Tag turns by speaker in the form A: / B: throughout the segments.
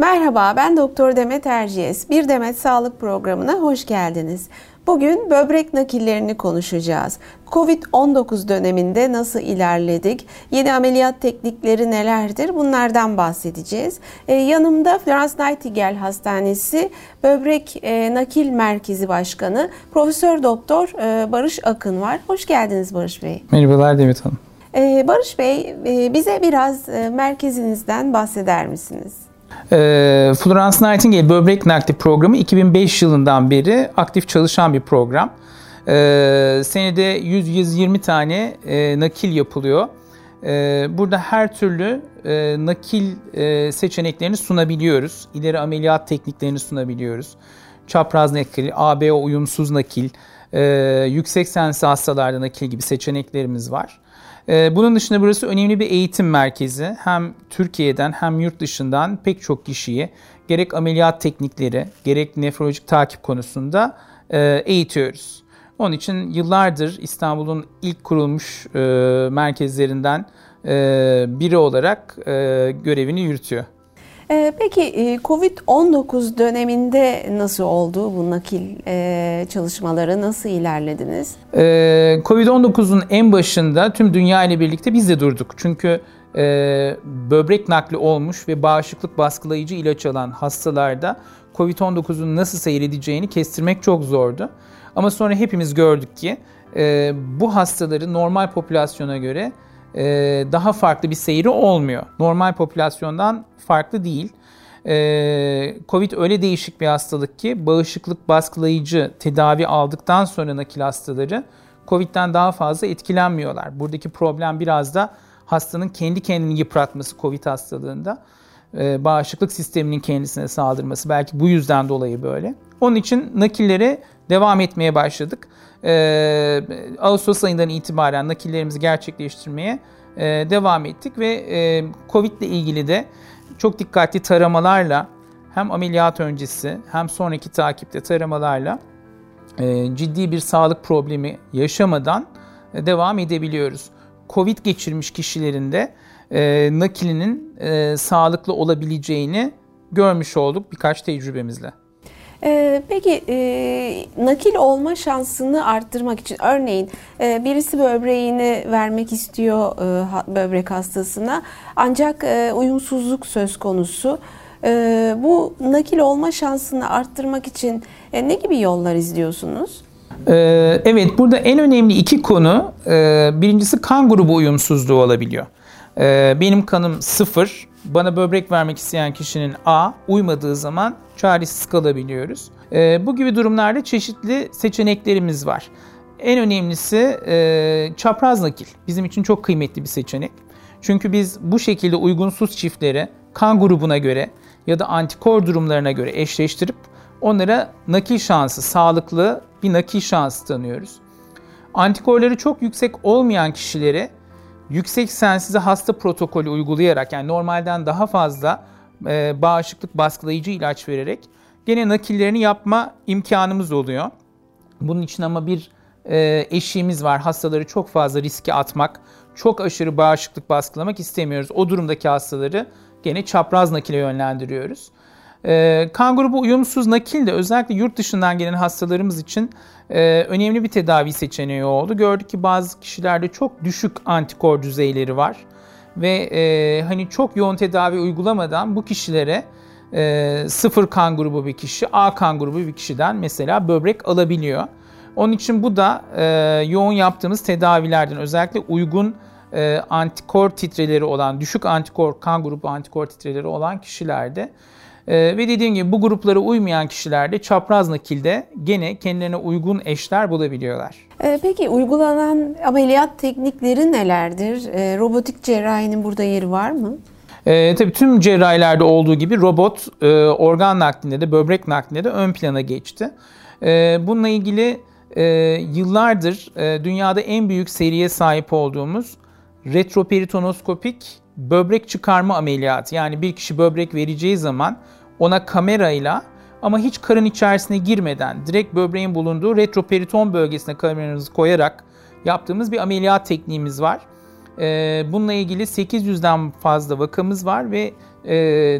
A: Merhaba, ben Doktor Demet Erciyes. Bir Demet Sağlık Programı'na hoş geldiniz. Bugün böbrek nakillerini konuşacağız. Covid-19 döneminde nasıl ilerledik? Yeni ameliyat teknikleri nelerdir? Bunlardan bahsedeceğiz. Ee, yanımda Florence Nightingale Hastanesi Böbrek e, Nakil Merkezi Başkanı Profesör Doktor e, Barış Akın var. Hoş geldiniz Barış Bey.
B: Merhabalar Demet Hanım.
A: Ee, Barış Bey, e, bize biraz e, merkezinizden bahseder misiniz?
B: Ee, Florence Nightingale Böbrek Nakli Programı 2005 yılından beri aktif çalışan bir program. Ee, senede 100-120 tane e, nakil yapılıyor. Ee, burada her türlü e, nakil e, seçeneklerini sunabiliyoruz. İleri ameliyat tekniklerini sunabiliyoruz. Çapraz nakil, ABO uyumsuz nakil, e, yüksek sensi hastalarda nakil gibi seçeneklerimiz var. Ee, bunun dışında burası önemli bir eğitim merkezi. Hem Türkiye'den hem yurt dışından pek çok kişiyi gerek ameliyat teknikleri gerek nefrolojik takip konusunda e, eğitiyoruz. Onun için yıllardır İstanbul'un ilk kurulmuş e, merkezlerinden e, biri olarak görevini yürütüyor.
A: Ee, peki e, Covid-19 döneminde nasıl oldu bu nakil e, çalışmaları? Nasıl ilerlediniz?
B: Ee, Covid-19'un en başında tüm dünya ile birlikte biz de durduk. Çünkü e, böbrek nakli olmuş ve bağışıklık baskılayıcı ilaç alan hastalarda Covid-19'un nasıl seyredeceğini kestirmek çok zordu. Ama sonra hepimiz gördük ki bu hastaları normal popülasyona göre e, daha farklı bir seyri olmuyor. Normal popülasyondan farklı değil. E, Covid öyle değişik bir hastalık ki bağışıklık baskılayıcı tedavi aldıktan sonra nakil hastaları Covid'den daha fazla etkilenmiyorlar. Buradaki problem biraz da hastanın kendi kendini yıpratması Covid hastalığında. E, bağışıklık sisteminin kendisine saldırması belki bu yüzden dolayı böyle. Onun için nakillere devam etmeye başladık. Ee, Ağustos ayından itibaren nakillerimizi gerçekleştirmeye e, devam ettik ve e, Covid ile ilgili de çok dikkatli taramalarla hem ameliyat öncesi hem sonraki takipte taramalarla e, ciddi bir sağlık problemi yaşamadan e, devam edebiliyoruz. Covid geçirmiş kişilerin de e, nakilinin e, sağlıklı olabileceğini görmüş olduk birkaç tecrübemizle.
A: Ee, peki e, nakil olma şansını arttırmak için örneğin e, birisi böbreğini vermek istiyor e, böbrek hastasına ancak e, uyumsuzluk söz konusu. E, bu nakil olma şansını arttırmak için e, ne gibi yollar izliyorsunuz?
B: Ee, evet burada en önemli iki konu e, birincisi kan grubu uyumsuzluğu olabiliyor. Ee, benim kanım sıfır bana böbrek vermek isteyen kişinin A uymadığı zaman çaresiz kalabiliyoruz. E, bu gibi durumlarda çeşitli seçeneklerimiz var. En önemlisi e, çapraz nakil. Bizim için çok kıymetli bir seçenek. Çünkü biz bu şekilde uygunsuz çiftleri kan grubuna göre ya da antikor durumlarına göre eşleştirip onlara nakil şansı, sağlıklı bir nakil şansı tanıyoruz. Antikorları çok yüksek olmayan kişileri yüksek sensize hasta protokolü uygulayarak yani normalden daha fazla e, bağışıklık baskılayıcı ilaç vererek gene nakillerini yapma imkanımız oluyor. Bunun için ama bir e, eşiğimiz var. Hastaları çok fazla riske atmak, çok aşırı bağışıklık baskılamak istemiyoruz. O durumdaki hastaları gene çapraz nakile yönlendiriyoruz. E, kan grubu uyumsuz nakil de özellikle yurt dışından gelen hastalarımız için e, önemli bir tedavi seçeneği oldu. Gördük ki bazı kişilerde çok düşük antikor düzeyleri var ve e, hani çok yoğun tedavi uygulamadan bu kişilere e, sıfır kan grubu bir kişi, A kan grubu bir kişiden mesela böbrek alabiliyor. Onun için bu da yoğun yaptığımız tedavilerden özellikle uygun antikor titreleri olan, düşük antikor kan grubu antikor titreleri olan kişilerde ee, ve dediğim gibi bu gruplara uymayan kişilerde çapraz nakilde gene kendilerine uygun eşler bulabiliyorlar.
A: Ee, peki uygulanan ameliyat teknikleri nelerdir? Ee, robotik cerrahinin burada yeri var mı?
B: E, tabii tüm cerrahilerde olduğu gibi robot e, organ naklinde de böbrek naklinde de ön plana geçti. E, bununla ilgili e, yıllardır e, dünyada en büyük seriye sahip olduğumuz retroperitonoskopik böbrek çıkarma ameliyatı. Yani bir kişi böbrek vereceği zaman ona kamerayla ama hiç karın içerisine girmeden direkt böbreğin bulunduğu retroperiton bölgesine kameranızı koyarak yaptığımız bir ameliyat tekniğimiz var. E, bununla ilgili 800'den fazla vakamız var ve e,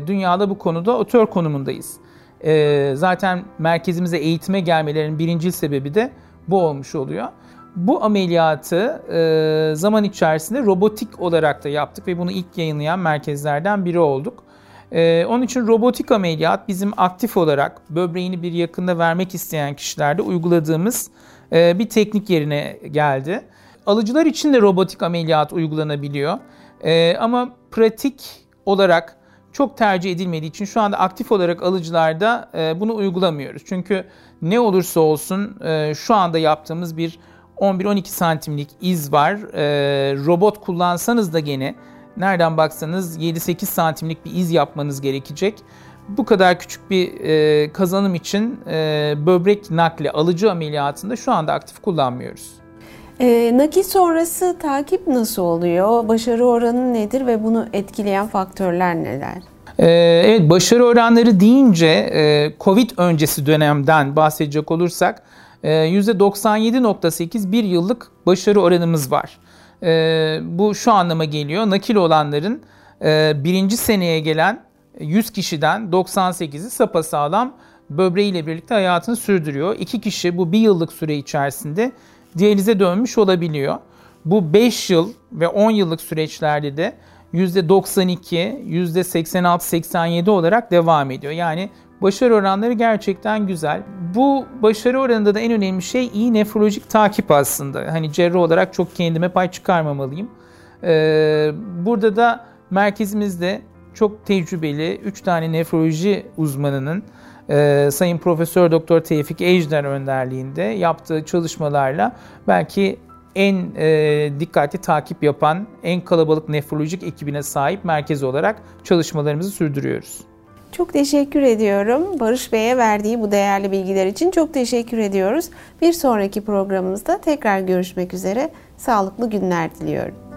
B: dünyada bu konuda otör konumundayız. E, zaten merkezimize eğitime gelmelerinin birinci sebebi de bu olmuş oluyor. Bu ameliyatı e, zaman içerisinde robotik olarak da yaptık ve bunu ilk yayınlayan merkezlerden biri olduk. E, onun için robotik ameliyat bizim aktif olarak böbreğini bir yakında vermek isteyen kişilerde uyguladığımız e, bir teknik yerine geldi. Alıcılar için de robotik ameliyat uygulanabiliyor. E, ama pratik olarak çok tercih edilmediği için şu anda aktif olarak alıcılarda e, bunu uygulamıyoruz. Çünkü ne olursa olsun e, şu anda yaptığımız bir 11-12 santimlik iz var. E, robot kullansanız da gene nereden baksanız 7-8 santimlik bir iz yapmanız gerekecek. Bu kadar küçük bir e, kazanım için e, böbrek nakli alıcı ameliyatında şu anda aktif kullanmıyoruz.
A: E, nakil sonrası takip nasıl oluyor? Başarı oranı nedir ve bunu etkileyen faktörler neler?
B: E, evet başarı oranları deyince e, Covid öncesi dönemden bahsedecek olursak %97.8 e, bir yıllık başarı oranımız var. E, bu şu anlama geliyor. Nakil olanların e, birinci seneye gelen 100 kişiden 98'i sapasağlam böbreğiyle birlikte hayatını sürdürüyor. İki kişi bu bir yıllık süre içerisinde diyalize dönmüş olabiliyor. Bu 5 yıl ve 10 yıllık süreçlerde de %92, %86-87 olarak devam ediyor. Yani başarı oranları gerçekten güzel. Bu başarı oranında da en önemli şey iyi nefrolojik takip aslında. Hani cerrah olarak çok kendime pay çıkarmamalıyım. Ee, burada da merkezimizde çok tecrübeli 3 tane nefroloji uzmanının e, Sayın Profesör Doktor Tevfik Ejder önderliğinde yaptığı çalışmalarla belki en e, dikkatli takip yapan, en kalabalık nefrolojik ekibine sahip merkez olarak çalışmalarımızı sürdürüyoruz.
A: Çok teşekkür ediyorum. Barış Bey'e verdiği bu değerli bilgiler için çok teşekkür ediyoruz. Bir sonraki programımızda tekrar görüşmek üzere. Sağlıklı günler diliyorum.